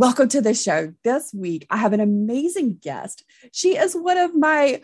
Welcome to the show. This week, I have an amazing guest. She is one of my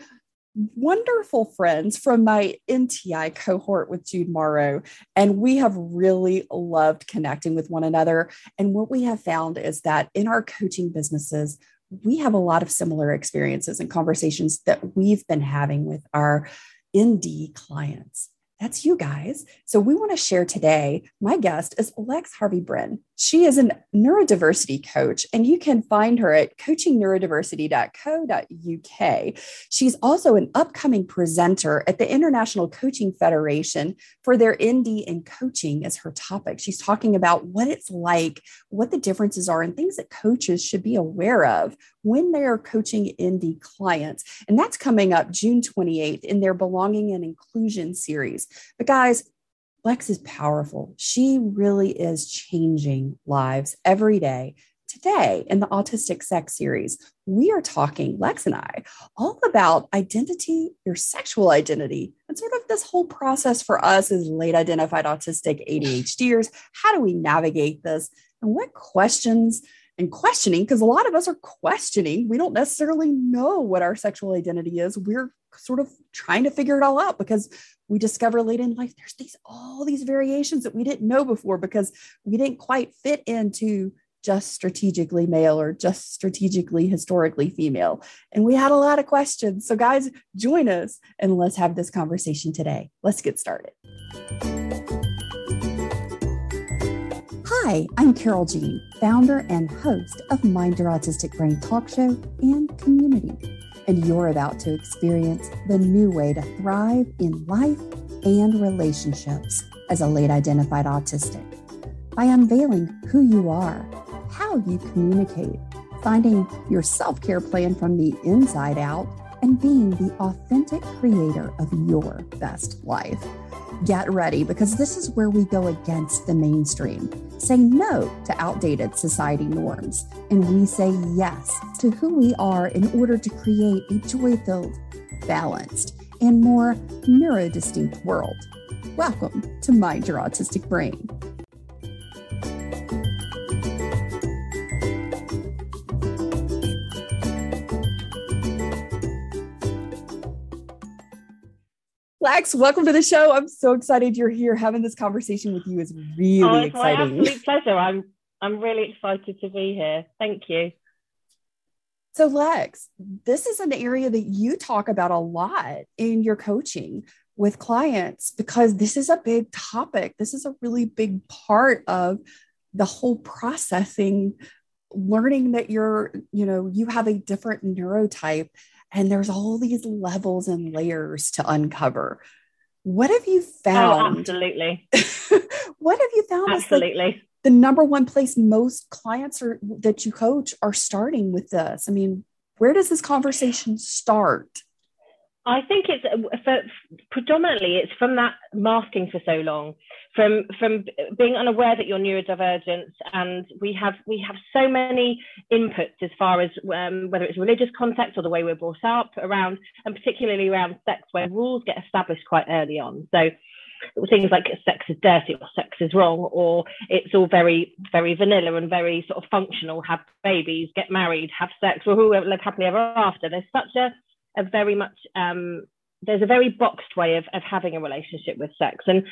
wonderful friends from my NTI cohort with Jude Morrow. And we have really loved connecting with one another. And what we have found is that in our coaching businesses, we have a lot of similar experiences and conversations that we've been having with our ND clients. That's you guys. So, we want to share today. My guest is Lex Harvey Bryn. She is a neurodiversity coach, and you can find her at coachingneurodiversity.co.uk. She's also an upcoming presenter at the International Coaching Federation for their ND and coaching as her topic. She's talking about what it's like, what the differences are, and things that coaches should be aware of when they are coaching ND clients. And that's coming up June 28th in their Belonging and Inclusion series. But guys, Lex is powerful. She really is changing lives every day. Today, in the Autistic Sex series, we are talking, Lex and I, all about identity, your sexual identity, and sort of this whole process for us as late identified autistic ADHDers. How do we navigate this? And what questions and questioning because a lot of us are questioning. We don't necessarily know what our sexual identity is. We're sort of trying to figure it all out because we discover late in life there's these all these variations that we didn't know before because we didn't quite fit into just strategically male or just strategically historically female. And we had a lot of questions. So guys, join us and let's have this conversation today. Let's get started. Hi, I'm Carole Jean, founder and host of Mind Your Autistic Brain Talk Show and Community. And you're about to experience the new way to thrive in life and relationships as a late identified autistic by unveiling who you are, how you communicate, finding your self care plan from the inside out, and being the authentic creator of your best life. Get ready because this is where we go against the mainstream, say no to outdated society norms, and we say yes to who we are in order to create a joy filled, balanced, and more neurodistinct world. Welcome to Mind Your Autistic Brain. Lex, welcome to the show. I'm so excited you're here. Having this conversation with you is really exciting. oh, it's exciting. My absolute pleasure. I'm I'm really excited to be here. Thank you. So, Lex, this is an area that you talk about a lot in your coaching with clients because this is a big topic. This is a really big part of the whole processing, learning that you're, you know, you have a different neurotype and there's all these levels and layers to uncover. What have you oh, found? Oh, absolutely. what have you found? Absolutely. the number one place most clients are that you coach are starting with this. I mean, where does this conversation start? I think it's uh, for, predominantly it's from that masking for so long, from from being unaware that you're neurodivergent, and we have we have so many inputs as far as um, whether it's religious context or the way we're brought up around, and particularly around sex, where rules get established quite early on. So things like sex is dirty or sex is wrong or it's all very very vanilla and very sort of functional have babies get married have sex or who live happily ever after there's such a a very much um, there's a very boxed way of, of having a relationship with sex. And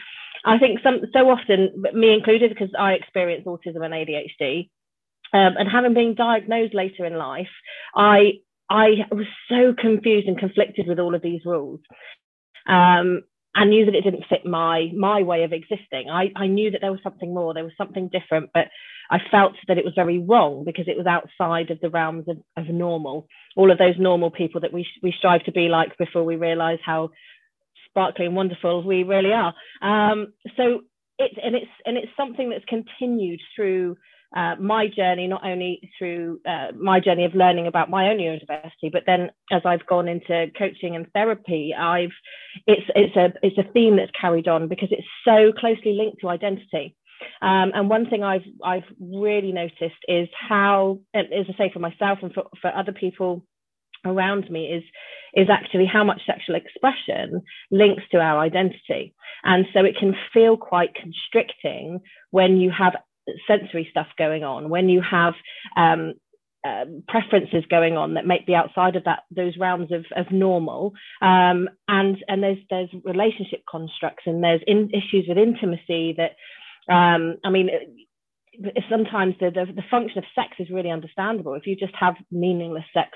i think some so often me included because i experience autism and adhd um, and having been diagnosed later in life i i was so confused and conflicted with all of these rules. Um, I knew that it didn't fit my my way of existing. I, I knew that there was something more, there was something different, but I felt that it was very wrong because it was outside of the realms of, of normal. All of those normal people that we we strive to be like before we realise how sparkly and wonderful we really are. Um, so it's and it's and it's something that's continued through uh, my journey, not only through uh, my journey of learning about my own neurodiversity, but then as I've gone into coaching and therapy, I've it's it's a it's a theme that's carried on because it's so closely linked to identity. Um, and one thing I've I've really noticed is how, as I say for myself and for, for other people around me, is is actually how much sexual expression links to our identity. And so it can feel quite constricting when you have sensory stuff going on, when you have um, um, preferences going on that might be outside of that those realms of, of normal um, and and there's there's relationship constructs and there's in, issues with intimacy that um, I mean sometimes the, the, the function of sex is really understandable. If you just have meaningless sex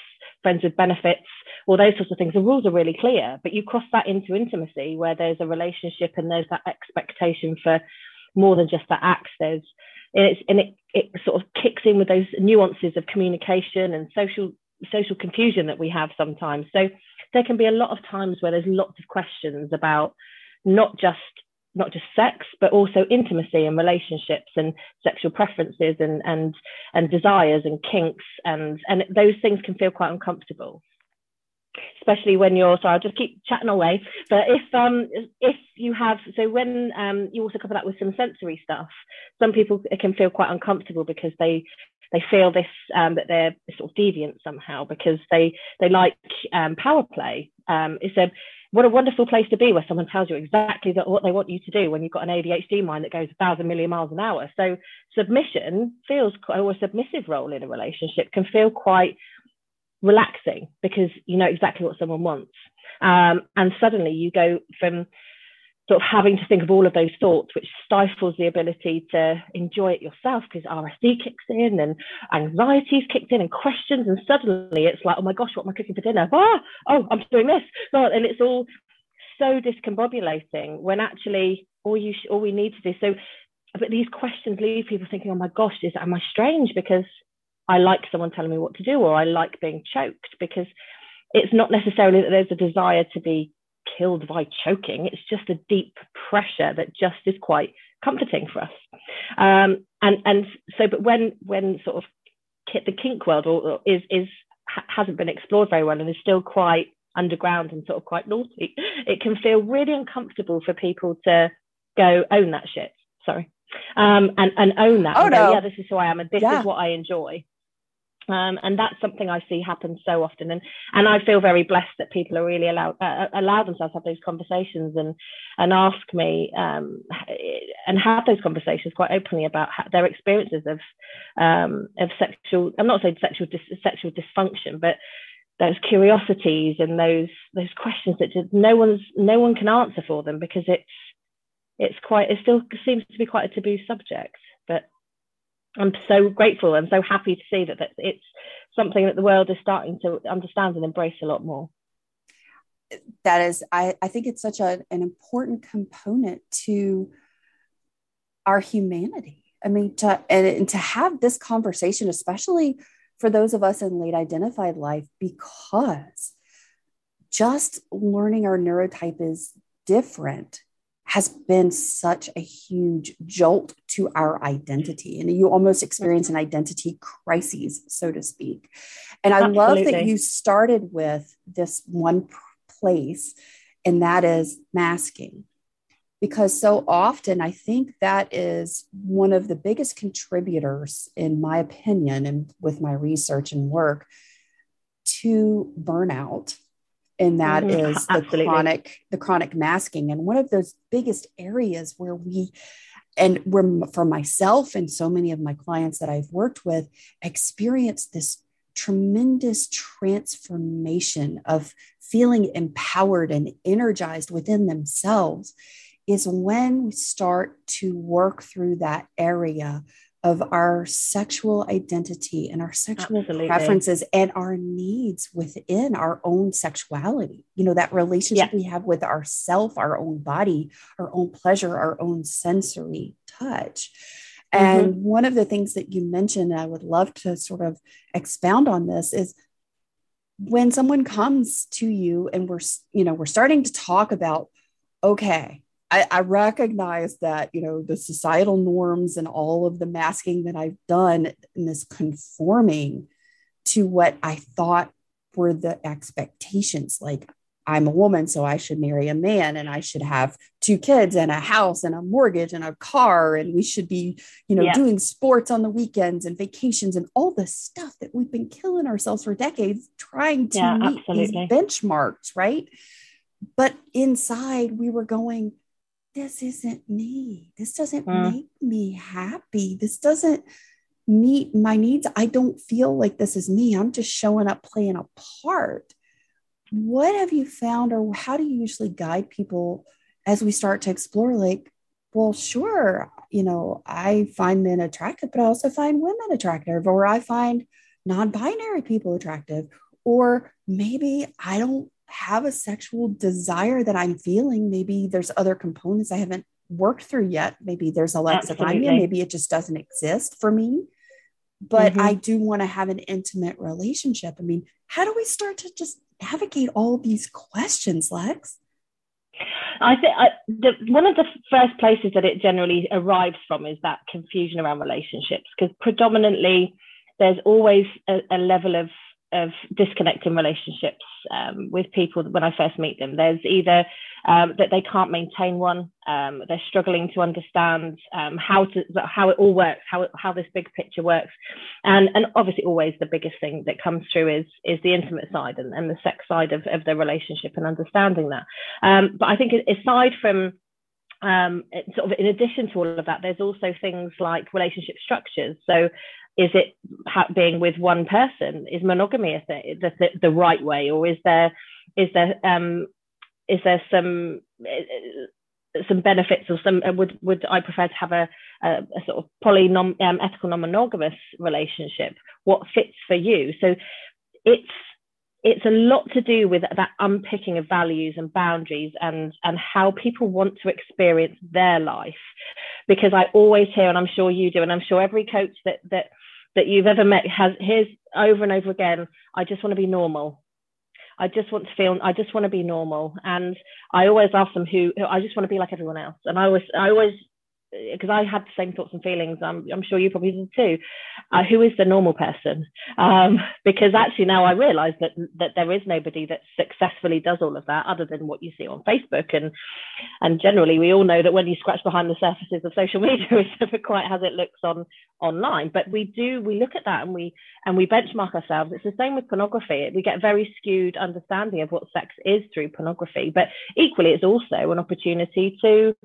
friends with benefits all those sorts of things the rules are really clear but you cross that into intimacy where there's a relationship and there's that expectation for more than just that act. There's and it's and it, it sort of kicks in with those nuances of communication and social social confusion that we have sometimes. So there can be a lot of times where there's lots of questions about not just not just sex but also intimacy and relationships and sexual preferences and and and desires and kinks and and those things can feel quite uncomfortable especially when you're sorry i'll just keep chatting away but if um if you have so when um you also couple that with some sensory stuff some people can feel quite uncomfortable because they they feel this um, that they're sort of deviant somehow because they they like um, power play um, it's a what a wonderful place to be where someone tells you exactly that, what they want you to do when you've got an ADHD mind that goes a thousand million miles an hour. So submission feels or a submissive role in a relationship can feel quite relaxing because you know exactly what someone wants. Um, and suddenly you go from sort of having to think of all of those thoughts, which stifles the ability to enjoy it yourself because RSD kicks in and anxiety's kicked in and questions. And suddenly it's like, oh my gosh, what am I cooking for dinner? Ah, oh, I'm doing this. And it's all so discombobulating when actually all you sh- all we need to do. So, but these questions leave people thinking, oh my gosh, is am I strange because I like someone telling me what to do or I like being choked because it's not necessarily that there's a desire to be killed by choking. It's just a deep pressure that just is quite comforting for us. Um, and and so, but when when sort of the kink world is is hasn't been explored very well and is still quite underground and sort of quite naughty, it can feel really uncomfortable for people to go own that shit. Sorry. Um, and, and own that. Oh, no. Go, yeah, this is who I am and this yeah. is what I enjoy. Um, and that's something I see happen so often, and and I feel very blessed that people are really allowed uh, uh allow themselves to have those conversations and and ask me um, and have those conversations quite openly about their experiences of um, of sexual. I'm not saying sexual dis- sexual dysfunction, but those curiosities and those those questions that just no one's no one can answer for them because it's it's quite it still seems to be quite a taboo subject, but I'm so grateful and so happy to see that, that it's something that the world is starting to understand and embrace a lot more. That is, I, I think it's such a, an important component to our humanity. I mean, to and, and to have this conversation, especially for those of us in late identified life, because just learning our neurotype is different has been such a huge jolt to our identity. Mm-hmm. And you almost experience mm-hmm. an identity crisis, so to speak. And I Absolutely. love that you started with this one place, and that is masking. Because so often I think that is one of the biggest contributors, in my opinion, and with my research and work, to burnout and that mm-hmm. is the Absolutely. chronic the chronic masking and one of those biggest areas where we and where for myself and so many of my clients that I've worked with experience this tremendous transformation of feeling empowered and energized within themselves is when we start to work through that area of our sexual identity and our sexual Absolutely. preferences and our needs within our own sexuality. You know, that relationship yeah. we have with ourself, our own body, our own pleasure, our own sensory touch. And mm-hmm. one of the things that you mentioned, I would love to sort of expound on this is when someone comes to you and we're, you know, we're starting to talk about, okay, I, I, recognize that you know the societal norms and all of the masking that I've done in this conforming to what I thought were the expectations. Like I'm a woman, so I should marry a man, and I should have two kids and a house and a mortgage and a car, and we should be you know yeah. doing sports on the weekends and vacations and all the stuff that we've been killing ourselves for decades trying to yeah, meet absolutely. these benchmarks, right? But inside, we were going this isn't me. This doesn't mm. make me happy. This doesn't meet my needs. I don't feel like this is me. I'm just showing up playing a part. What have you found, or how do you usually guide people as we start to explore? Like, well, sure, you know, I find men attractive, but I also find women attractive, or I find non binary people attractive, or maybe I don't have a sexual desire that I'm feeling. Maybe there's other components I haven't worked through yet. Maybe there's alexithymia. Maybe it just doesn't exist for me. But mm-hmm. I do want to have an intimate relationship. I mean, how do we start to just navigate all these questions, Lex? I think the, one of the first places that it generally arrives from is that confusion around relationships, because predominantly there's always a, a level of of disconnecting relationships um, with people when I first meet them. There's either um, that they can't maintain one, um, they're struggling to understand um, how to how it all works, how how this big picture works, and and obviously always the biggest thing that comes through is is the intimate side and, and the sex side of, of the relationship and understanding that. Um, but I think aside from um, sort of in addition to all of that, there's also things like relationship structures. So is it being with one person? Is monogamy a thing, the, the, the right way, or is there is there um, is there some uh, some benefits or some uh, would would I prefer to have a, a, a sort of poly non um, ethical non-monogamous relationship? What fits for you? So it's it's a lot to do with that unpicking of values and boundaries and and how people want to experience their life because i always hear and i'm sure you do and i'm sure every coach that that that you've ever met has hears over and over again i just want to be normal. I just want to feel i just want to be normal. And i always ask them who, who i just want to be like everyone else. And i always i always because I had the same thoughts and feelings. I'm, I'm sure you probably did too. Uh, who is the normal person? Um, because actually now I realise that that there is nobody that successfully does all of that other than what you see on Facebook and and generally we all know that when you scratch behind the surfaces of social media, it's never quite as it looks on online. But we do we look at that and we and we benchmark ourselves. It's the same with pornography. We get very skewed understanding of what sex is through pornography, but equally it's also an opportunity to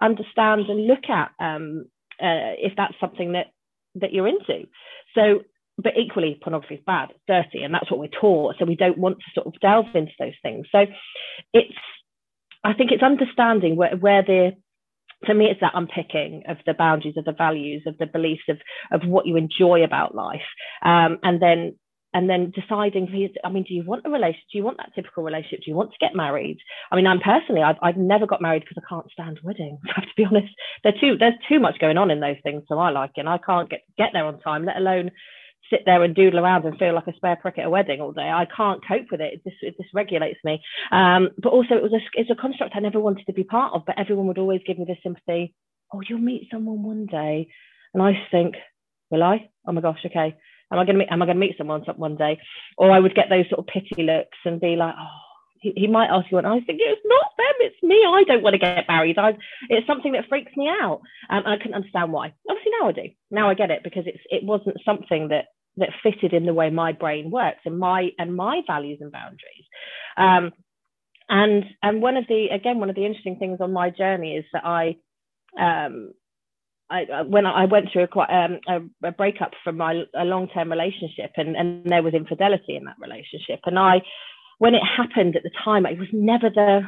understand and look at um, uh, if that's something that that you're into. So, but equally, pornography is bad, dirty, and that's what we're taught. So we don't want to sort of delve into those things. So it's, I think it's understanding where where the for me it's that unpicking of the boundaries of the values of the beliefs of of what you enjoy about life um, and then and then deciding for I mean, do you want a relationship? Do you want that typical relationship? Do you want to get married? I mean, I'm personally, I've, I've never got married because I can't stand weddings. I have to be honest. There's too, there's too much going on in those things. Like it. And I can't get, get there on time, let alone sit there and doodle around and feel like a spare prick at a wedding all day. I can't cope with it. It just, it just regulates me. Um, but also it was a, it's a construct I never wanted to be part of, but everyone would always give me this sympathy. Oh, you'll meet someone one day. And I think, will I? Oh my gosh, okay am I going to meet, am I going to meet someone one day? Or I would get those sort of pity looks and be like, oh, he, he might ask you, and I think it's not them, it's me. I don't want to get married. I, it's something that freaks me out. Um, I couldn't understand why. Obviously now I do. Now I get it because it's it wasn't something that that fitted in the way my brain works and my and my values and boundaries. Um, and and one of the again one of the interesting things on my journey is that I um, I, when I went through a quite um, a, a, breakup from my a long term relationship, and, and there was infidelity in that relationship, and I, when it happened at the time, it was never the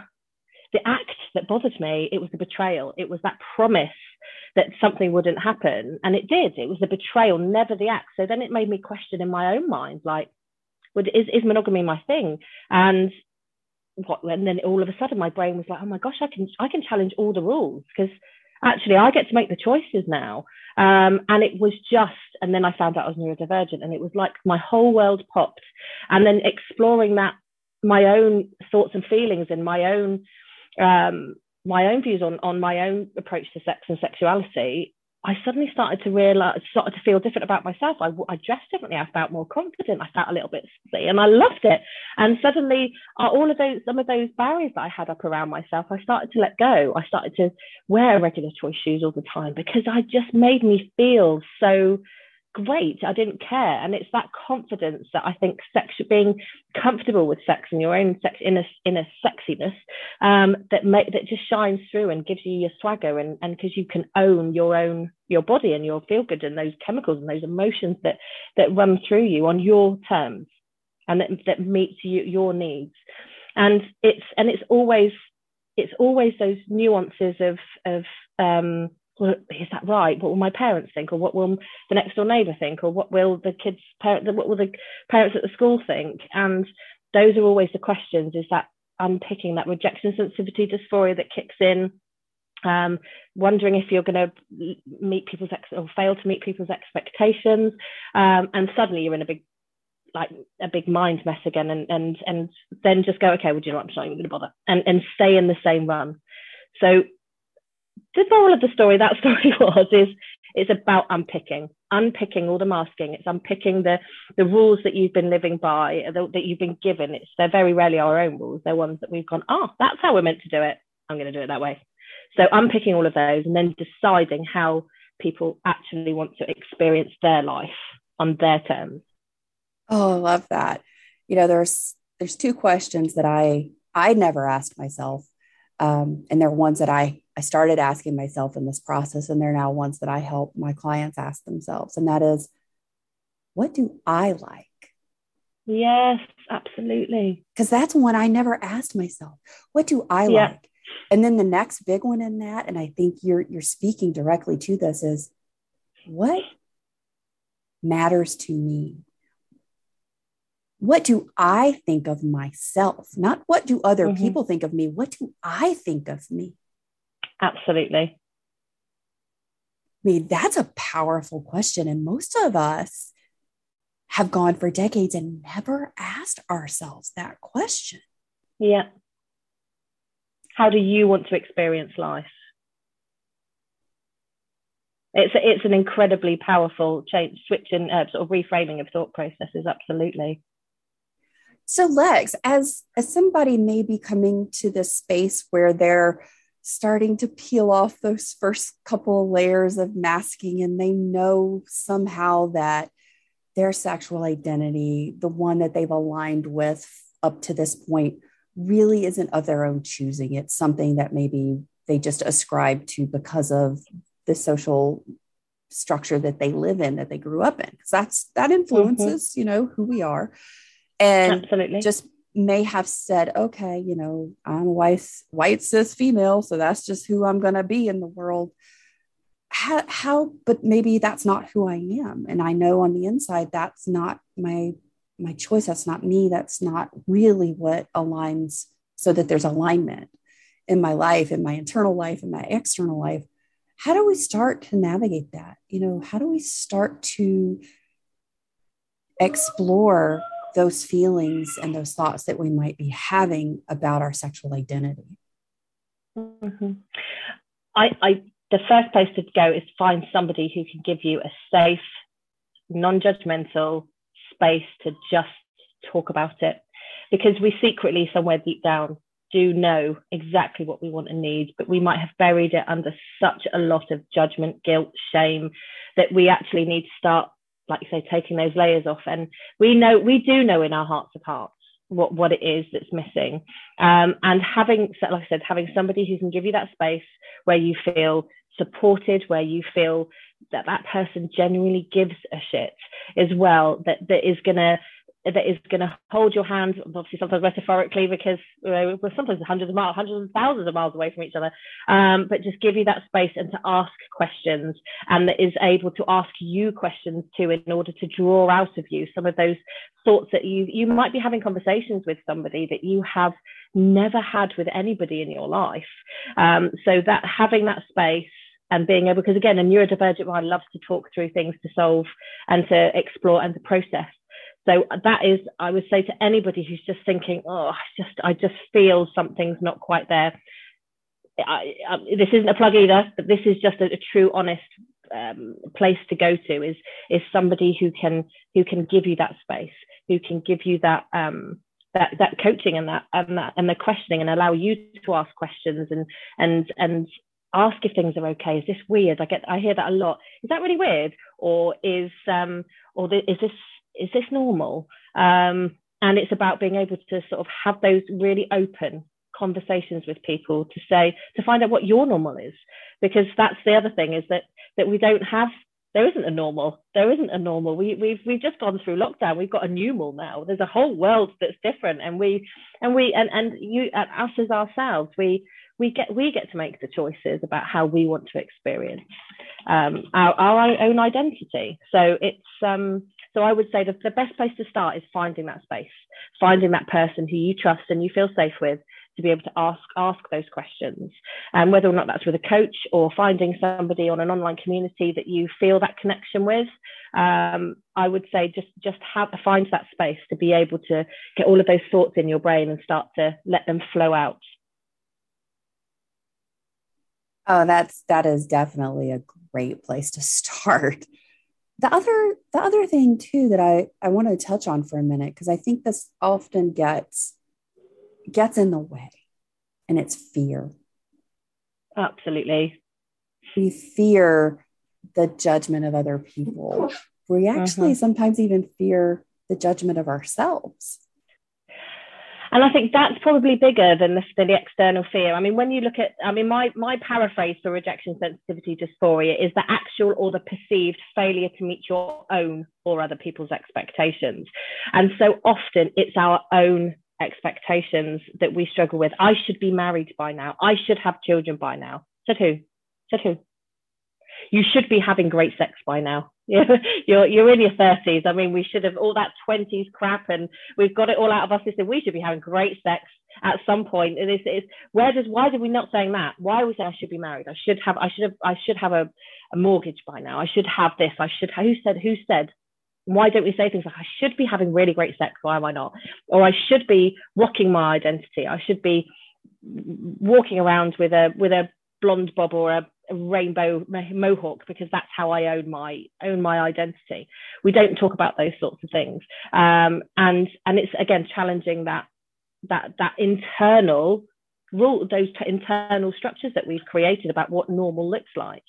the act that bothered me. It was the betrayal. It was that promise that something wouldn't happen, and it did. It was the betrayal, never the act. So then it made me question in my own mind, like, well, is is monogamy my thing? And what? And then all of a sudden, my brain was like, oh my gosh, I can I can challenge all the rules because actually I get to make the choices now. Um, and it was just, and then I found out I was neurodivergent, and it was like my whole world popped. And then exploring that, my own thoughts and feelings, and my own um, my own views on on my own approach to sex and sexuality I suddenly started to realize, started to feel different about myself. I, I dressed differently. I felt more confident. I felt a little bit silly, and I loved it. And suddenly, uh, all of those, some of those barriers that I had up around myself, I started to let go. I started to wear regular choice shoes all the time because I just made me feel so great i didn't care. And it's that confidence that i think sex being comfortable with sex and your own sex in a in a sexiness um, that make that just shines through and gives you your swagger and and because you can own your own your body and your feel good and those chemicals and those emotions that that run through you on your terms and that, that meets you, your needs. And it's and it's always it's always those nuances of of um, well, is that right? What will my parents think, or what will the next door neighbour think, or what will the kids' parent, what will the parents at the school think? And those are always the questions. Is that unpicking that rejection sensitivity dysphoria that kicks in? Um, wondering if you're going to meet people's ex- or fail to meet people's expectations, um, and suddenly you're in a big like a big mind mess again and and and then just go okay well do you know what i'm not even going to bother and and stay in the same run so the moral of the story that story was is it's about unpicking unpicking all the masking. It's unpicking the the rules that you've been living by uh, that you've been given. It's they're very rarely our own rules. They're ones that we've gone oh that's how we're meant to do it. I'm going to do it that way. So unpicking all of those and then deciding how people actually want to experience their life on their terms. Oh, I love that. You know, there's there's two questions that I I never asked myself, um, and they're ones that I I started asking myself in this process, and they're now ones that I help my clients ask themselves, and that is, what do I like? Yes, absolutely. Because that's one I never asked myself. What do I yeah. like? And then the next big one in that, and I think you're you're speaking directly to this is what matters to me what do I think of myself? Not what do other mm-hmm. people think of me? What do I think of me? Absolutely. I mean, that's a powerful question. And most of us have gone for decades and never asked ourselves that question. Yeah. How do you want to experience life? It's it's an incredibly powerful change, switching, uh, sort of reframing of thought processes. Absolutely. So Lex, as as somebody may be coming to this space where they're starting to peel off those first couple of layers of masking and they know somehow that their sexual identity, the one that they've aligned with up to this point, really isn't of their own choosing. It's something that maybe they just ascribe to because of the social structure that they live in, that they grew up in. Because that's that influences, mm-hmm. you know, who we are and Absolutely. just may have said, okay, you know, I'm a white, white cis female, so that's just who I'm going to be in the world. How, how, but maybe that's not who I am. And I know on the inside, that's not my, my choice. That's not me. That's not really what aligns so that there's alignment in my life, in my internal life, in my external life. How do we start to navigate that? You know, how do we start to explore those feelings and those thoughts that we might be having about our sexual identity? Mm-hmm. I, I, the first place to go is find somebody who can give you a safe, non-judgmental space to just talk about it, because we secretly somewhere deep down do know exactly what we want and need, but we might have buried it under such a lot of judgment, guilt, shame that we actually need to start like you say, taking those layers off. And we know, we do know in our hearts of hearts what, what it is that's missing. Um, and having, like I said, having somebody who can give you that space where you feel supported, where you feel that that person genuinely gives a shit as well, that, that is going to that is going to hold your hand, obviously sometimes metaphorically, because you know, we're sometimes hundreds of miles, hundreds of thousands of miles away from each other, um, but just give you that space and to ask questions and that is able to ask you questions too in order to draw out of you some of those thoughts that you you might be having conversations with somebody that you have never had with anybody in your life. Um, so that having that space and being able, because again, a neurodivergent mind loves to talk through things to solve and to explore and to process so that is, I would say to anybody who's just thinking, oh, I just, I just feel something's not quite there. I, I, this isn't a plug either, but this is just a, a true, honest um, place to go to. Is is somebody who can who can give you that space, who can give you that um, that that coaching and that and that and the questioning, and allow you to ask questions and and and ask if things are okay is this weird i get i hear that a lot is that really weird or is um or th- is this is this normal? Um and it's about being able to sort of have those really open conversations with people to say to find out what your normal is. Because that's the other thing is that that we don't have there isn't a normal. There isn't a normal. We, we've we've just gone through lockdown. We've got a new normal now. There's a whole world that's different. And we and we and and you and us as ourselves we we get we get to make the choices about how we want to experience um, our, our own identity. So it's um so I would say the, the best place to start is finding that space, finding that person who you trust and you feel safe with to be able to ask ask those questions. And whether or not that's with a coach or finding somebody on an online community that you feel that connection with, um, I would say just just have find that space to be able to get all of those thoughts in your brain and start to let them flow out. Oh, that's that is definitely a great place to start the other the other thing too that I I want to touch on for a minute because I think this often gets gets in the way and it's fear. Absolutely. We fear the judgment of other people. We actually uh-huh. sometimes even fear the judgment of ourselves. And I think that's probably bigger than the, than the external fear. I mean, when you look at, I mean, my, my paraphrase for rejection sensitivity dysphoria is the actual or the perceived failure to meet your own or other people's expectations. And so often it's our own expectations that we struggle with. I should be married by now. I should have children by now. Said who? Said who? You should be having great sex by now. you're you're in your thirties. I mean, we should have all that twenties crap, and we've got it all out of our system. We should be having great sex at some point. And it's, it's where does why did we not saying that? Why are we saying I should be married? I should have I should have I should have a, a mortgage by now. I should have this. I should. Who said? Who said? Why don't we say things like I should be having really great sex? Why am I not? Or I should be rocking my identity. I should be walking around with a with a blonde bob or a rainbow mohawk because that's how I own my own my identity. We don't talk about those sorts of things, um, and and it's again challenging that that that internal rule, those t- internal structures that we've created about what normal looks like,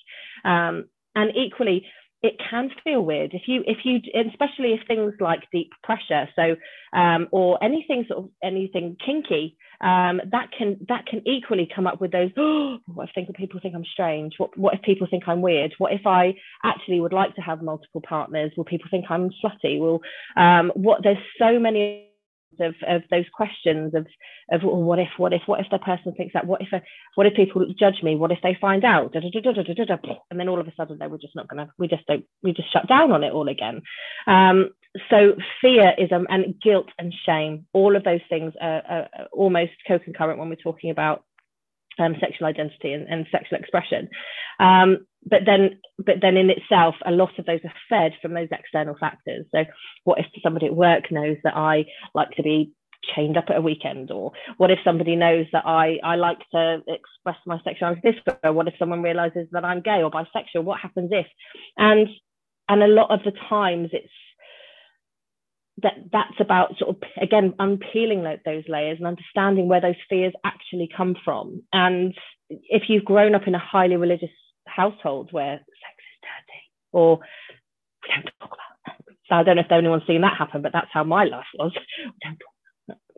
um, and equally it can feel weird. If you if you especially if things like deep pressure so um, or anything sort of anything kinky um, that can that can equally come up with those oh, what if think, people think i'm strange? What, what if people think i'm weird? What if i actually would like to have multiple partners? Will people think i'm slutty? Will um, what there's so many of, of those questions of of well, what if what if what if the person thinks that what if a, what if people judge me? What if they find out? Da, da, da, and then all of a sudden they were just not gonna we just don't we just shut down on it all again. Um, so fear is um, and guilt and shame all of those things are, are almost co-concurrent when we're talking about um, sexual identity and, and sexual expression. Um, but then, but then in itself, a lot of those are fed from those external factors. So, what if somebody at work knows that I like to be chained up at a weekend or what if somebody knows that I, I like to express my sexuality this way what if someone realizes that I'm gay or bisexual what happens if and and a lot of the times it's that that's about sort of again unpeeling those layers and understanding where those fears actually come from. And if you've grown up in a highly religious household where sex is dirty or we don't talk about that. So i don't know if anyone's seen that happen but that's how my life was.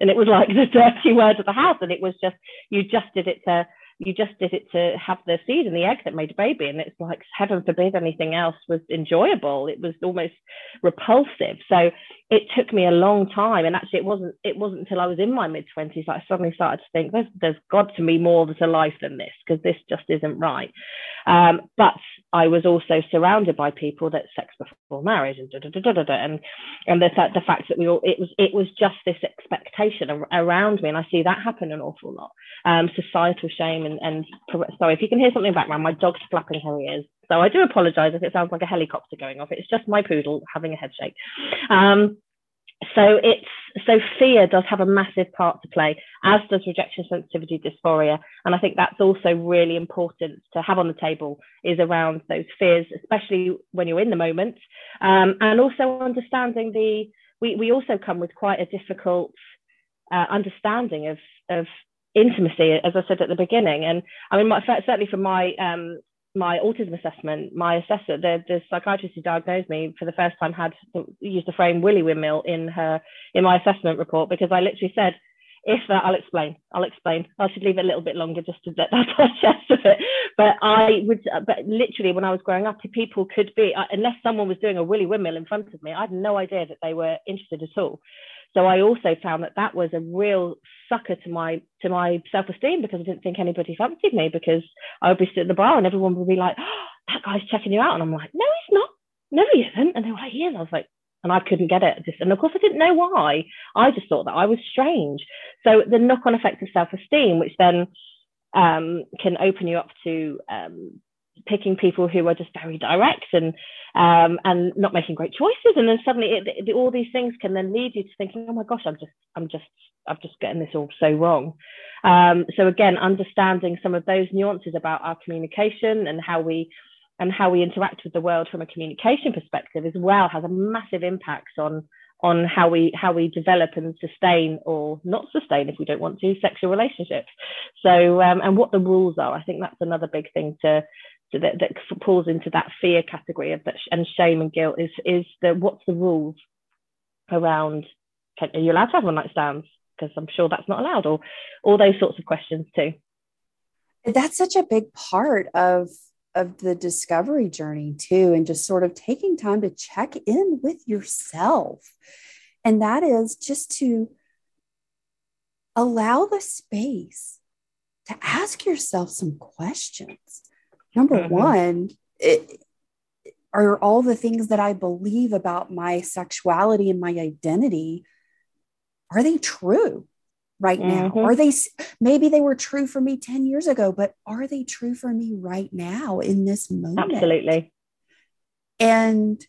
And it was like the dirty word of the house and it was just you just did it to you just did it to have the seed and the egg that made a baby. And it's like heaven forbid anything else was enjoyable. It was almost repulsive. So it took me a long time. And actually it wasn't it wasn't until i was in my mid 20s that i suddenly started to think there's, there's got to be more to life than this because this just isn't right. Um, but i was also surrounded by people that sex before marriage and da, da, da, da, da, and and the, the fact that we all it was it was just this expectation around me. And i see that happen an awful lot. Um, societal shame and, and sorry if you can hear something in the background my dog's flapping her ears so I do apologize if it sounds like a helicopter going off. It's just my poodle having a head shake. Um, so it's so fear does have a massive part to play, as does rejection sensitivity dysphoria. And I think that's also really important to have on the table is around those fears, especially when you're in the moment. Um, and also understanding the we we also come with quite a difficult uh, understanding of of intimacy, as I said at the beginning. And I mean, my, certainly from my um, my autism assessment, my assessor, the, the psychiatrist who diagnosed me for the first time had used the frame willy windmill in her in my assessment report because I literally said, if that, I'll explain. I'll explain. I should leave it a little bit longer just to get that chest of it. But I would, but literally, when I was growing up, people could be, uh, unless someone was doing a willy windmill in front of me, I had no idea that they were interested at all. So I also found that that was a real sucker to my to my self esteem because I didn't think anybody fancied me because I would be sitting at the bar and everyone would be like, oh, that guy's checking you out, and I'm like, no, he's not. No, he isn't. And they were like, he is. I was like, and I couldn't get it. And of course, I didn't know why. I just thought that I was strange. So the knock-on effect of self-esteem, which then um, can open you up to um, picking people who are just very direct and um, and not making great choices. And then suddenly it, it, all these things can then lead you to thinking oh my gosh i'm just i'm just i'm just getting this all so wrong. Um, so again understanding some of those nuances about our communication and how we and how we interact with the world from a communication perspective as well has a massive impact on on how we how we develop and sustain or not sustain if we don't want to sexual relationships. So um, and what the rules are. I think that's another big thing to that, that falls into that fear category of that and shame and guilt is is the what's the rules around are you allowed to have one night stands? Because i'm sure that's not allowed or all those sorts of questions too. That's such a big part of of the discovery journey too and just sort of taking time to check in with yourself. And that is just to allow the space to ask yourself some questions Number mm-hmm. one, it, are all the things that I believe about my sexuality and my identity, are they true right now? Mm-hmm. Are they, maybe they were true for me 10 years ago, but are they true for me right now in this moment? Absolutely. And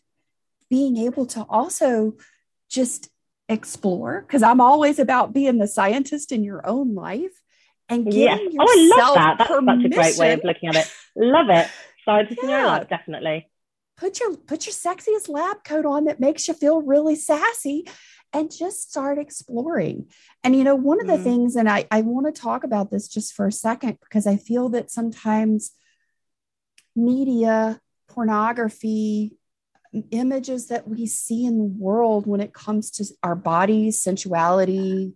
being able to also just explore, because I'm always about being the scientist in your own life and giving yourself oh, I love that. That's permission. such a great way of looking at it. Love it. Scientist yeah. in your life, definitely. Put your put your sexiest lab coat on that makes you feel really sassy and just start exploring. And you know, one of the mm. things, and I, I want to talk about this just for a second because I feel that sometimes media, pornography, images that we see in the world when it comes to our bodies, sensuality,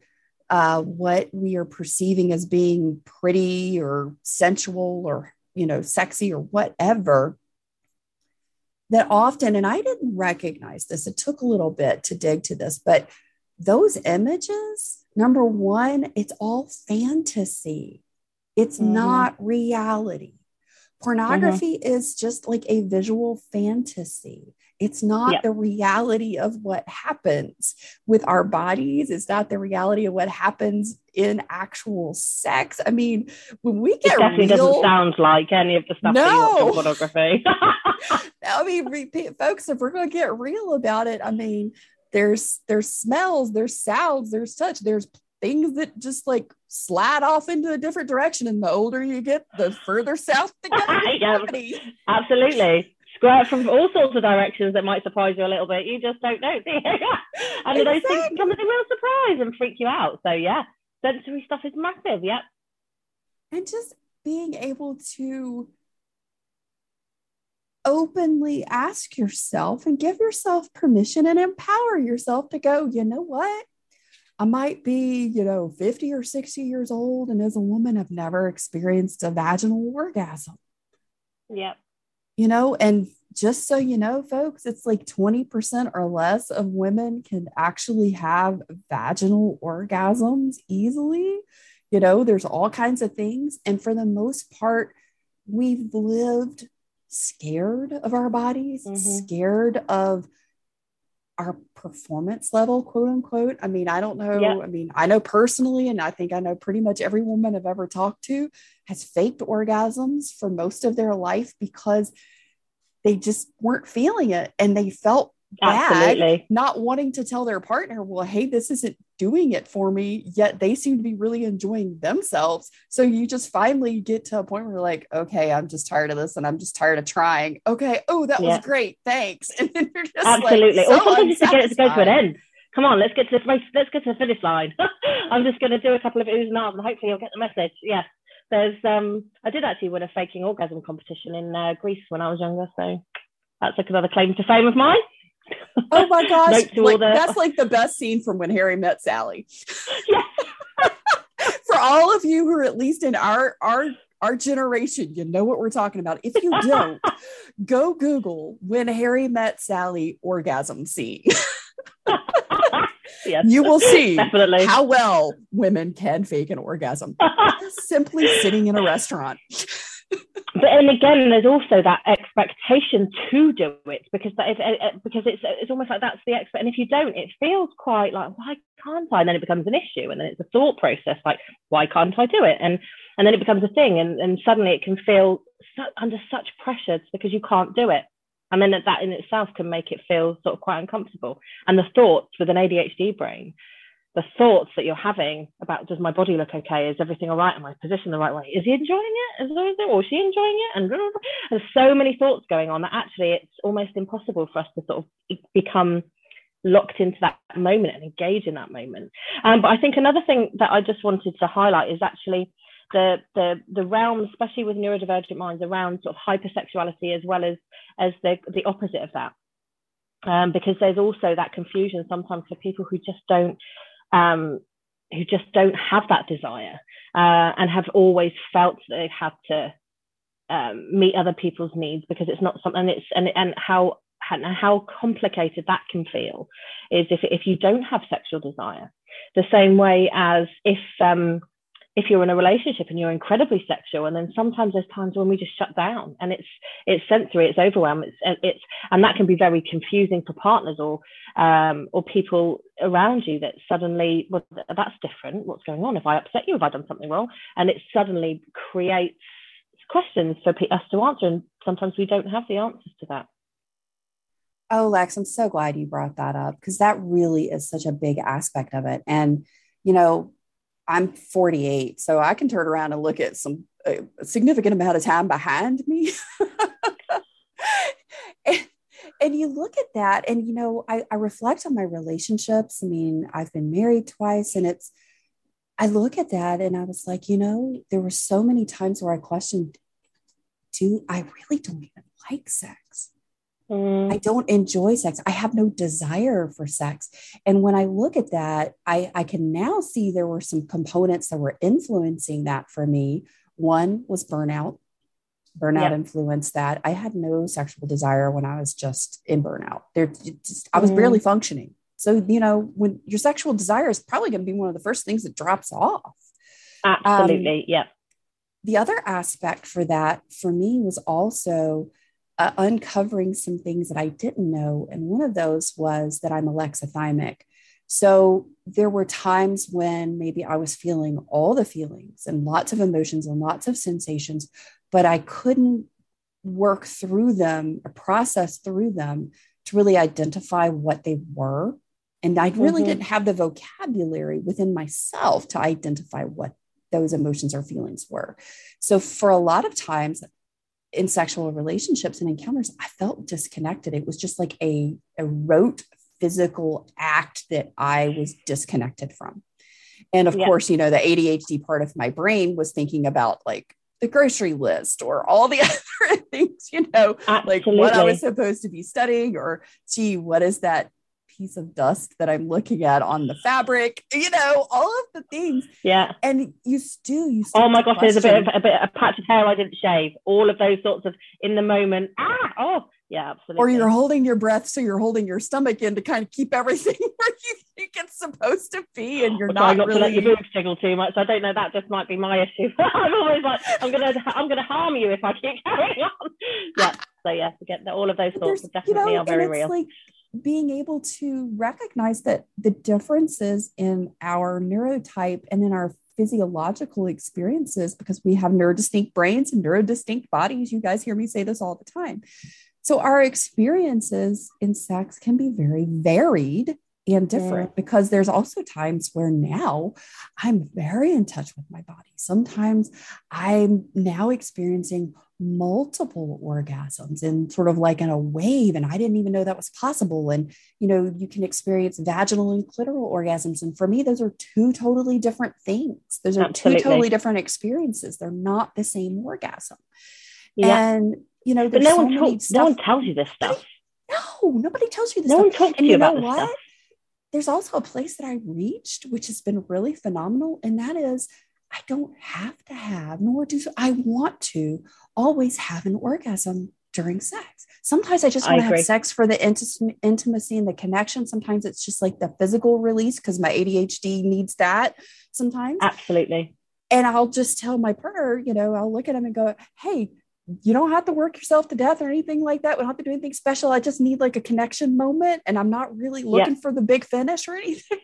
uh, what we are perceiving as being pretty or sensual or you know sexy or whatever that often and i didn't recognize this it took a little bit to dig to this but those images number one it's all fantasy it's mm-hmm. not reality pornography mm-hmm. is just like a visual fantasy it's not yeah. the reality of what happens with our bodies. It's not the reality of what happens in actual sex. I mean, when we get it definitely real, doesn't sound like any of the stuff no. pornography. I mean, repeat, folks, if we're going to get real about it, I mean, there's there's smells, there's sounds, there's touch, there's things that just like slide off into a different direction. And the older you get, the further south they go. yeah, absolutely squirt from all sorts of directions that might surprise you a little bit. You just don't know, do you? and exactly. those things come as a real surprise and freak you out. So yeah, sensory stuff is massive. Yep. And just being able to openly ask yourself and give yourself permission and empower yourself to go, you know what? I might be, you know, 50 or 60 years old, and as a woman, I've never experienced a vaginal orgasm. Yep you know, and just so you know, folks, it's like 20% or less of women can actually have vaginal orgasms easily. You know, there's all kinds of things. And for the most part, we've lived scared of our bodies, mm-hmm. scared of our performance level, quote unquote. I mean, I don't know. Yeah. I mean, I know personally, and I think I know pretty much every woman I've ever talked to has faked orgasms for most of their life because they just weren't feeling it and they felt Absolutely. not wanting to tell their partner, well, hey, this isn't doing it for me, yet they seem to be really enjoying themselves. So you just finally get to a point where you're like, okay, I'm just tired of this and I'm just tired of trying. Okay, oh, that yeah. was great. Thanks. And then you're just Absolutely. Like, so or sometimes just to get it to go to an end. come on, let's get to the race, let's get to the finish line. I'm just going to do a couple of oohs and ahs and hopefully you'll get the message. Yes. There's, um, I did actually win a faking orgasm competition in uh, Greece when I was younger. So that's like another claim to fame of mine. Oh my gosh. like, that's like the best scene from when Harry met Sally. For all of you who are at least in our, our our generation, you know what we're talking about. If you don't, go Google when Harry met Sally orgasm scene. yes. You will see Definitely. how well women can fake an orgasm simply sitting in a restaurant. But and again, there's also that expectation to do it because that is, uh, because it's it's almost like that's the expert. And if you don't, it feels quite like why can't I? And then it becomes an issue, and then it's a thought process like why can't I do it? And and then it becomes a thing and, and suddenly it can feel under such pressure because you can't do it and then that in itself can make it feel sort of quite uncomfortable and the thoughts with an adhd brain the thoughts that you're having about does my body look okay? Is everything all right? Am i positioned the right way? Is he enjoying it? Is there, or is she enjoying it? And there's so many thoughts going on that actually it's almost impossible for us to sort of become locked into that moment and engage in that moment. Um, but i think another thing that i just wanted to highlight is actually the the the realm, especially with neurodivergent minds, around sort of hypersexuality as well as as the the opposite of that. Um, because there's also that confusion sometimes for people who just don't um, who just don't have that desire uh, and have always felt they've had to um, meet other people's needs because it's not something it's and and how how complicated that can feel is if if you don't have sexual desire. The same way as if um, if you're in a relationship and you're incredibly sexual and then sometimes there's times when we just shut down and it's it's sensory it's overwhelm it's it's and that can be very confusing for partners or um, or people around you that suddenly well that's different. What's going on? If i upset you have i done something wrong? And it suddenly creates questions for us to answer and sometimes we don't have the answers to that. Oh lex i'm so glad you brought that up because that really is such a big aspect of it. And you know I'm 48, so I can turn around and look at some a significant amount of time behind me. and, and, you look at that, and you know, I, I reflect on my relationships. I mean, I've been married twice, and it's, I look at that and I was like, you know, there were so many times where I questioned, do I really don't even like sex? Mm. I don't enjoy sex. I have no desire for sex. And when I look at that, I, I can now see there were some components that were influencing that for me. One was burnout. Burnout yep. influenced that. I had no sexual desire when I was just in burnout. There, just, I was mm. barely functioning. So, you know, when your sexual desire is probably going to be one of the first things that drops off. Absolutely. Um, yeah. The other aspect for that for me was also uh, uncovering some things that I didn't know. And one of those was that I'm alexithymic. So there were times when maybe I was feeling all the feelings and lots of emotions and lots of sensations, but I couldn't work through them or process through them to really identify what they were. And I really mm-hmm. didn't have the vocabulary within myself to identify what those emotions or feelings were. So for a lot of times, in sexual relationships and encounters, I felt disconnected. It was just like a, a rote physical act that I was disconnected from. And of yeah. course, you know, the ADHD part of my brain was thinking about like the grocery list or all the other things, you know, Absolutely. like what I was supposed to be studying or gee, what is that piece of dust that I'm looking at on the fabric, you know, all of the things. Yeah. And you still, you Oh my gosh, question. there's a bit of a bit a patch of hair I didn't shave. All of those sorts of in the moment. Ah, oh, yeah, absolutely. Or you're holding your breath, so you're holding your stomach in to kind of keep everything where you think it's supposed to be, and you're not, not really. to let your boobs jiggle too much. I don't know. That just might be my issue. I'm always like, I'm gonna, I'm gonna harm you if I keep carrying on. Yeah. So yeah, forget that. All of those thoughts definitely you know, are very real. Like, being able to recognize that the differences in our neurotype and in our physiological experiences, because we have neurodistinct brains and neurodistinct bodies, you guys hear me say this all the time. So, our experiences in sex can be very varied and different yeah. because there's also times where now I'm very in touch with my body. Sometimes I'm now experiencing multiple orgasms and sort of like in a wave and i didn't even know that was possible and you know you can experience vaginal and clitoral orgasms and for me those are two totally different things those are Absolutely. two totally different experiences they're not the same orgasm yeah. and you know but no so one talks no one tells you this stuff no nobody tells you this no stuff. one talks and to you, about this what? stuff there's also a place that i reached which has been really phenomenal and that is I don't have to have, nor do I want to always have an orgasm during sex. Sometimes I just want to have sex for the inti- intimacy and the connection. Sometimes it's just like the physical release because my ADHD needs that sometimes. Absolutely. And I'll just tell my partner, you know, I'll look at him and go, hey, you don't have to work yourself to death or anything like that. We don't have to do anything special. I just need like a connection moment. And I'm not really looking for the big finish or anything.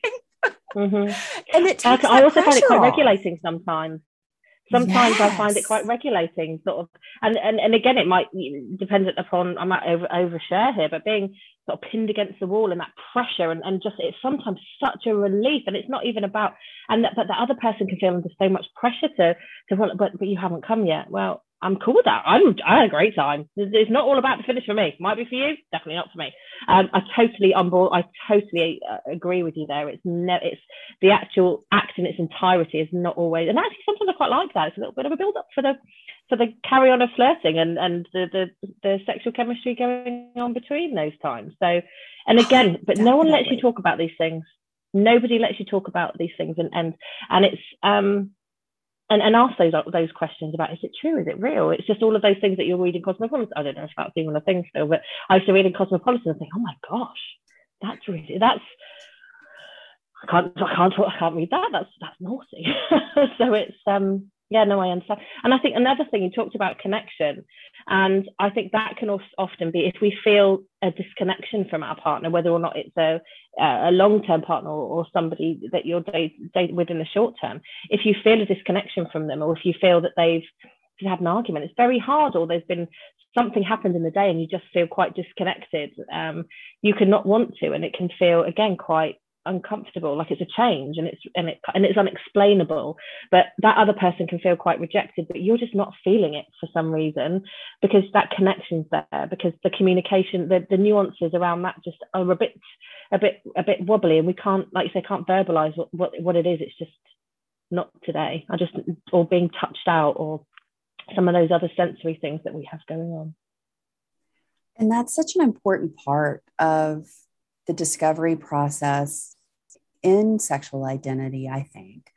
mm-hmm. And it takes I, I also find it quite off. regulating sometimes sometimes yes. I find it quite regulating, sort of, and and, and again, it might dependent upon I might over overshare here, but being sort of pinned against the wall and that pressure, and, and just it's sometimes such a relief, and it's not even about, and that, but the other person can feel under so much pressure to to well, but but you haven't come yet. Well, I'm cool with that. I'm I had a great time. It's not all about the finish for me. Might be for you, definitely not for me. Um, I totally on board. I totally uh, agree with you there. It's no, it's the actual act in its entirety is not always, and actually sometimes I quite like that. It's a little bit of a build up for the for the carry on of flirting and and the the, the sexual chemistry going on between those times. So, and again, but no one lets you talk about these things. Nobody lets you talk about these things, and and and it's um and, and ask those those questions about is it true? Is it real? It's just all of those things that you're reading cosmopolitan. I don't know if that's similar things still but i used to read in cosmopolitan and think oh my gosh that's really that's i can't i can't i can't read that. That's that's naughty. So it's um yeah no i understand. And i think another thing you talked about connection and i think that can often be if we feel a disconnection from our partner whether or not it's a a long-term partner or, somebody that you're dating with in the short term if you feel a disconnection from them or if you feel that they've had an argument it's very hard or there's been something happened in the day and you just feel quite disconnected um, you can not want to and it can feel again quite uncomfortable like it's a change and it's and it and it's unexplainable but that other person can feel quite rejected but you're just not feeling it for some reason because that connection's there because the communication the, the nuances around that just are a bit a bit a bit wobbly and we can't like you say can't verbalize what what, what it is. It's just not today. I just or being touched out or some of those other sensory things that we have going on. And that's such an important part of the discovery process in sexual identity, I think.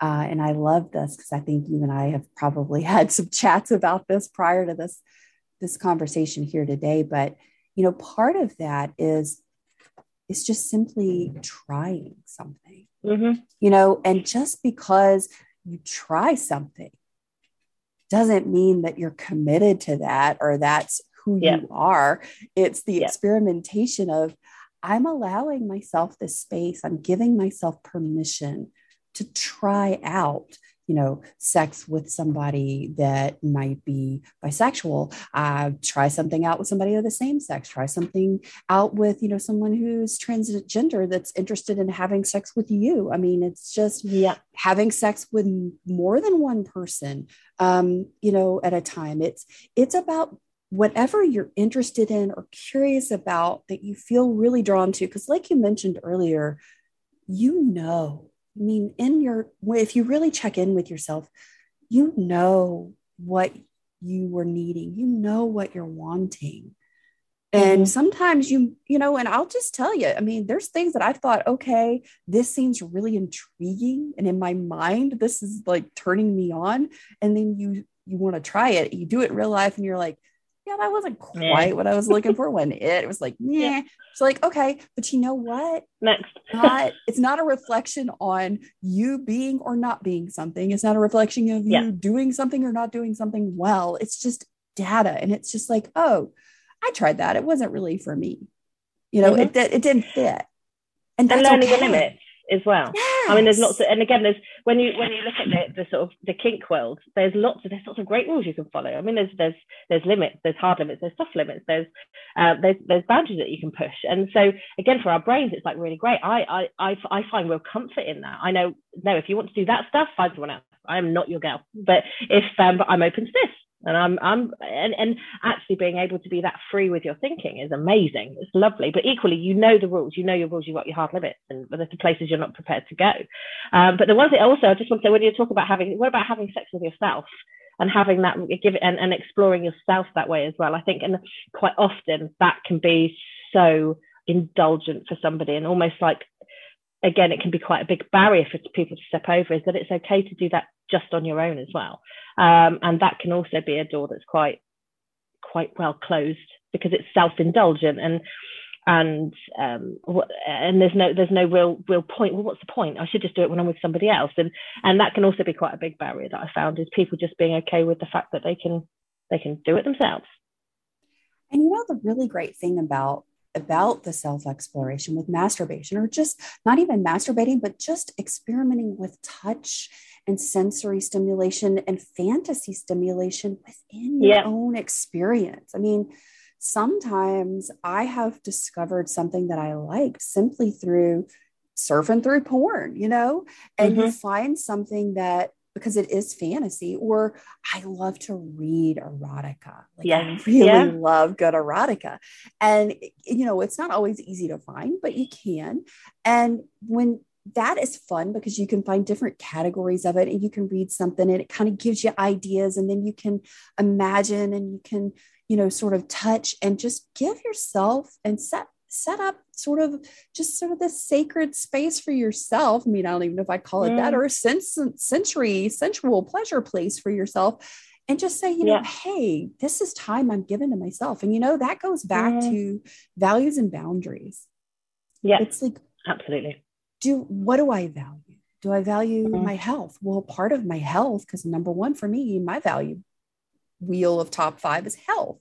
Uh, and I love this because I think you and I have probably had some chats about this prior to this this conversation here today. But you know, part of that is is just simply trying something. Mm-hmm. You know, and just because you try something doesn't mean that you're committed to that or that's who yeah. you are. It's the yeah. experimentation of I'm allowing myself this space. I'm giving myself permission to try out, you know, sex with somebody that might be bisexual. Uh, try something out with somebody of the same sex. Try something out with, you know, someone who's transgender that's interested in having sex with you. I mean, it's just yeah. having sex with more than one person, um, you know, at a time. It's it's about whatever you're interested in or curious about that you feel really drawn to because like you mentioned earlier you know i mean in your if you really check in with yourself you know what you were needing you know what you're wanting and mm-hmm. sometimes you you know and i'll just tell you i mean there's things that i thought okay this seems really intriguing and in my mind this is like turning me on and then you you want to try it you do it in real life and you're like yeah, that wasn't quite yeah. what I was looking for when it, it was like, yeah. So like, okay, but you know what? Next. not, it's not a reflection on you being or not being something. It's not a reflection of yeah. you doing something or not doing something well. It's just data. And it's just like, oh, I tried that. It wasn't really for me. You know, mm-hmm. it, it didn't fit. And, and learning okay. the limits as well. Yes I mean, there's lots of, and again, there's when you when you look at the, the sort of the kink world, there's lots of there's lots of great rules you can follow. I mean, there's there's there's limits, there's hard limits, there's soft limits, there's uh, there's there's boundaries that you can push. And so again, for our brains, it's like really great. I I I, I find real comfort in that. I know no, if you want to do that stuff, find someone else. I am not your girl, but if um, but I'm open to this and I'm I'm and, and actually being able to be that free with your thinking is amazing. It's lovely. But equally, you know the rules. You know your rules. You've got your hard limits, and there's the places you're not prepared to go. Um, but the one thing also, I just want to say, when you talk about having, what about having sex with yourself? and having that give it and, and exploring yourself that way as well i think and quite often that can be so indulgent for somebody and almost like again it can be quite a big barrier for people to step over is that it's okay to do that just on your own as well. Um, and that can also be a door that's quite quite well closed because it's self-indulgent and and um, and there's no there's no real real point. Well, what's the point? I should just do it when I'm with somebody else, and and that can also be quite a big barrier that I found is people just being okay with the fact that they can they can do it themselves. And you know the really great thing about about the self exploration with masturbation, or just not even masturbating, but just experimenting with touch and sensory stimulation and fantasy stimulation within your own experience. I mean, sometimes I have discovered something that I like simply through surfing through porn, you know, and mm-hmm. you find something that because it is fantasy, or I love to read erotica. Like yeah. I really yeah. love good erotica. And, you know, it's not always easy to find, but you can. And when that is fun because you can find different categories of it and you can read something and it kind of gives you ideas and then you can imagine and you can you know sort of touch and just give yourself and set set up sort of just sort of this sacred space for yourself i mean i don't even know if i call it mm. that or a sense sensory sensual pleasure place for yourself and just say you know yeah. hey this is time i'm giving to myself and you know that goes back mm. to values and boundaries yeah it's like absolutely do what do I value? Do I value mm-hmm. my health? Well, part of my health, because number one for me, my value wheel of top five is health.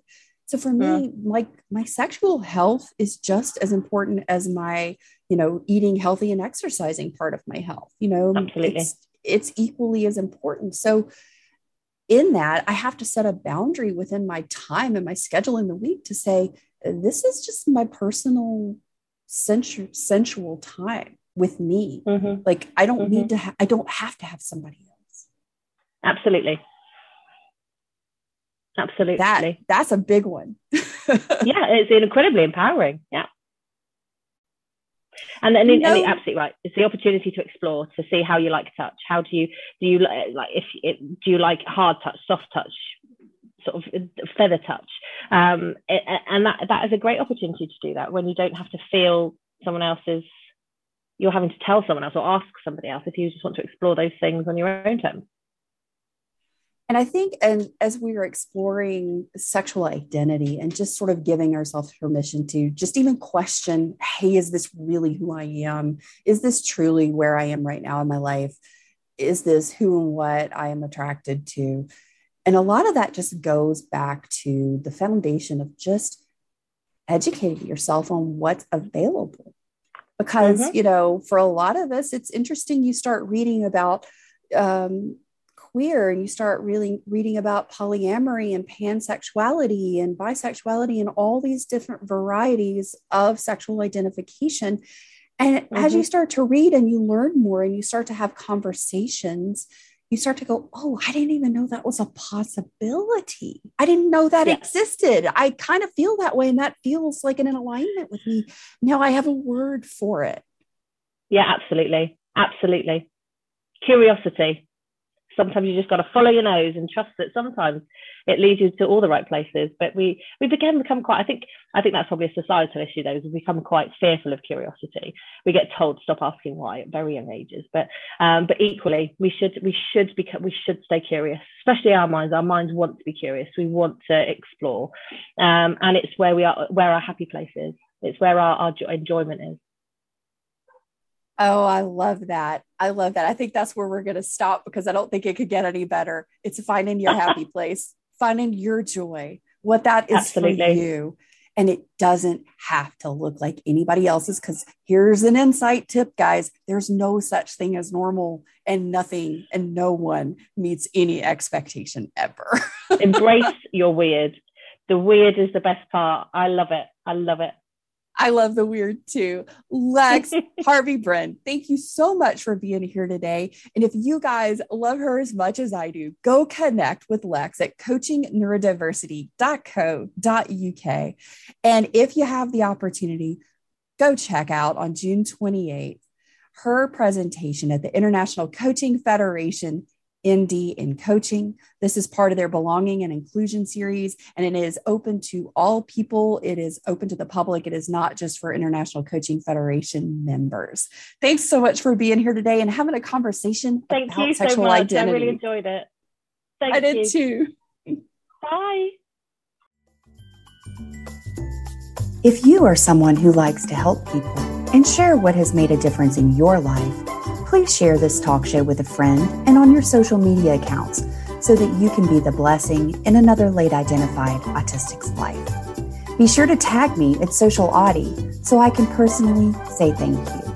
So for me, mm-hmm. like my sexual health is just as important as my, you know, eating healthy and exercising part of my health. You know, Absolutely. It's, it's equally as important. So in that, I have to set a boundary within my time and my schedule in the week to say, this is just my personal sensual, sensual time with me. Mm-hmm. Like I don't mm-hmm. need to ha- I don't have to have somebody else. Absolutely. Absolutely. That, that's a big one. yeah, it's incredibly empowering. Yeah. And then, no. and absolutely right. It's the opportunity to explore, to see how you like touch. How do you do you like if it, do you like hard touch, soft touch, sort of feather touch? Um, it, and that that is a great opportunity to do that when you don't have to feel someone else's you're having to tell someone else or ask somebody else if you just want to explore those things on your own terms. And I think, and as we were exploring sexual identity and just sort of giving ourselves permission to just even question, hey, is this really who I am? Is this truly where I am right now in my life? Is this who and what I am attracted to? And a lot of that just goes back to the foundation of just educating yourself on what's available because mm-hmm. you know for a lot of us it's interesting you start reading about um, queer and you start really reading about polyamory and pansexuality and bisexuality and all these different varieties of sexual identification and mm-hmm. as you mm-hmm. start to read and you learn more and you start to have conversations you start to go, oh, I didn't even know that was a possibility. I didn't know that yes. existed. I kind of feel that way. And that feels like in an alignment with me. Now I have a word for it. Yeah, absolutely. Absolutely. Curiosity sometimes you just got to follow your nose and trust that sometimes it leads you to all the right places. But we we begin become quite i think i think that's probably a societal issue though we become quite fearful of curiosity. We get told to stop asking why at very young ages. But um, but equally we should we should become we should stay curious especially our minds. Our minds want to be curious. We want to explore. Um, and it's where we are where our happy place is. It's where our, our enjoyment is Oh, I love that. I love that. I think that's where we're going to stop because I don't think it could get any better. It's finding your happy place, finding your joy, what that is Absolutely. for you. And it doesn't have to look like anybody else's because here's an insight tip, guys there's no such thing as normal, and nothing and no one meets any expectation ever. Embrace your weird. The weird is the best part. I love it. I love it. I love the weird too. Lex Harvey Bryn, thank you so much for being here today. And if you guys love her as much as I do, go connect with Lex at coachingneurodiversity.co.uk. And if you have the opportunity, go check out on June 28th her presentation at the International Coaching Federation ND in coaching. This is part of their belonging and inclusion series, and it is open to all people. It is open to the public. It is not just for International Coaching Federation members. Thanks so much for being here today and having a conversation Thank about you sexual so much. identity. I really enjoyed it. Thank you. I did you. too. Bye. If you are someone who likes to help people and share what has made a difference in your life, please share this talk show with a friend and on your social media accounts so that you can be the blessing in another late identified autistic's life. Be sure to tag me at Social Autie so I can personally say thank you.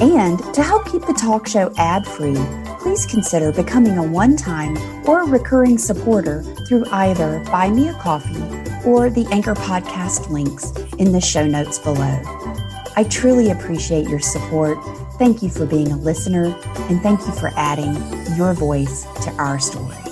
And to help keep the talk show ad free, please consider becoming a one time or recurring supporter through either Buy Me a Coffee or the Anchor Podcast links in the show notes below. I truly appreciate your support. Thank you for being a listener, and thank you for adding your voice to our story.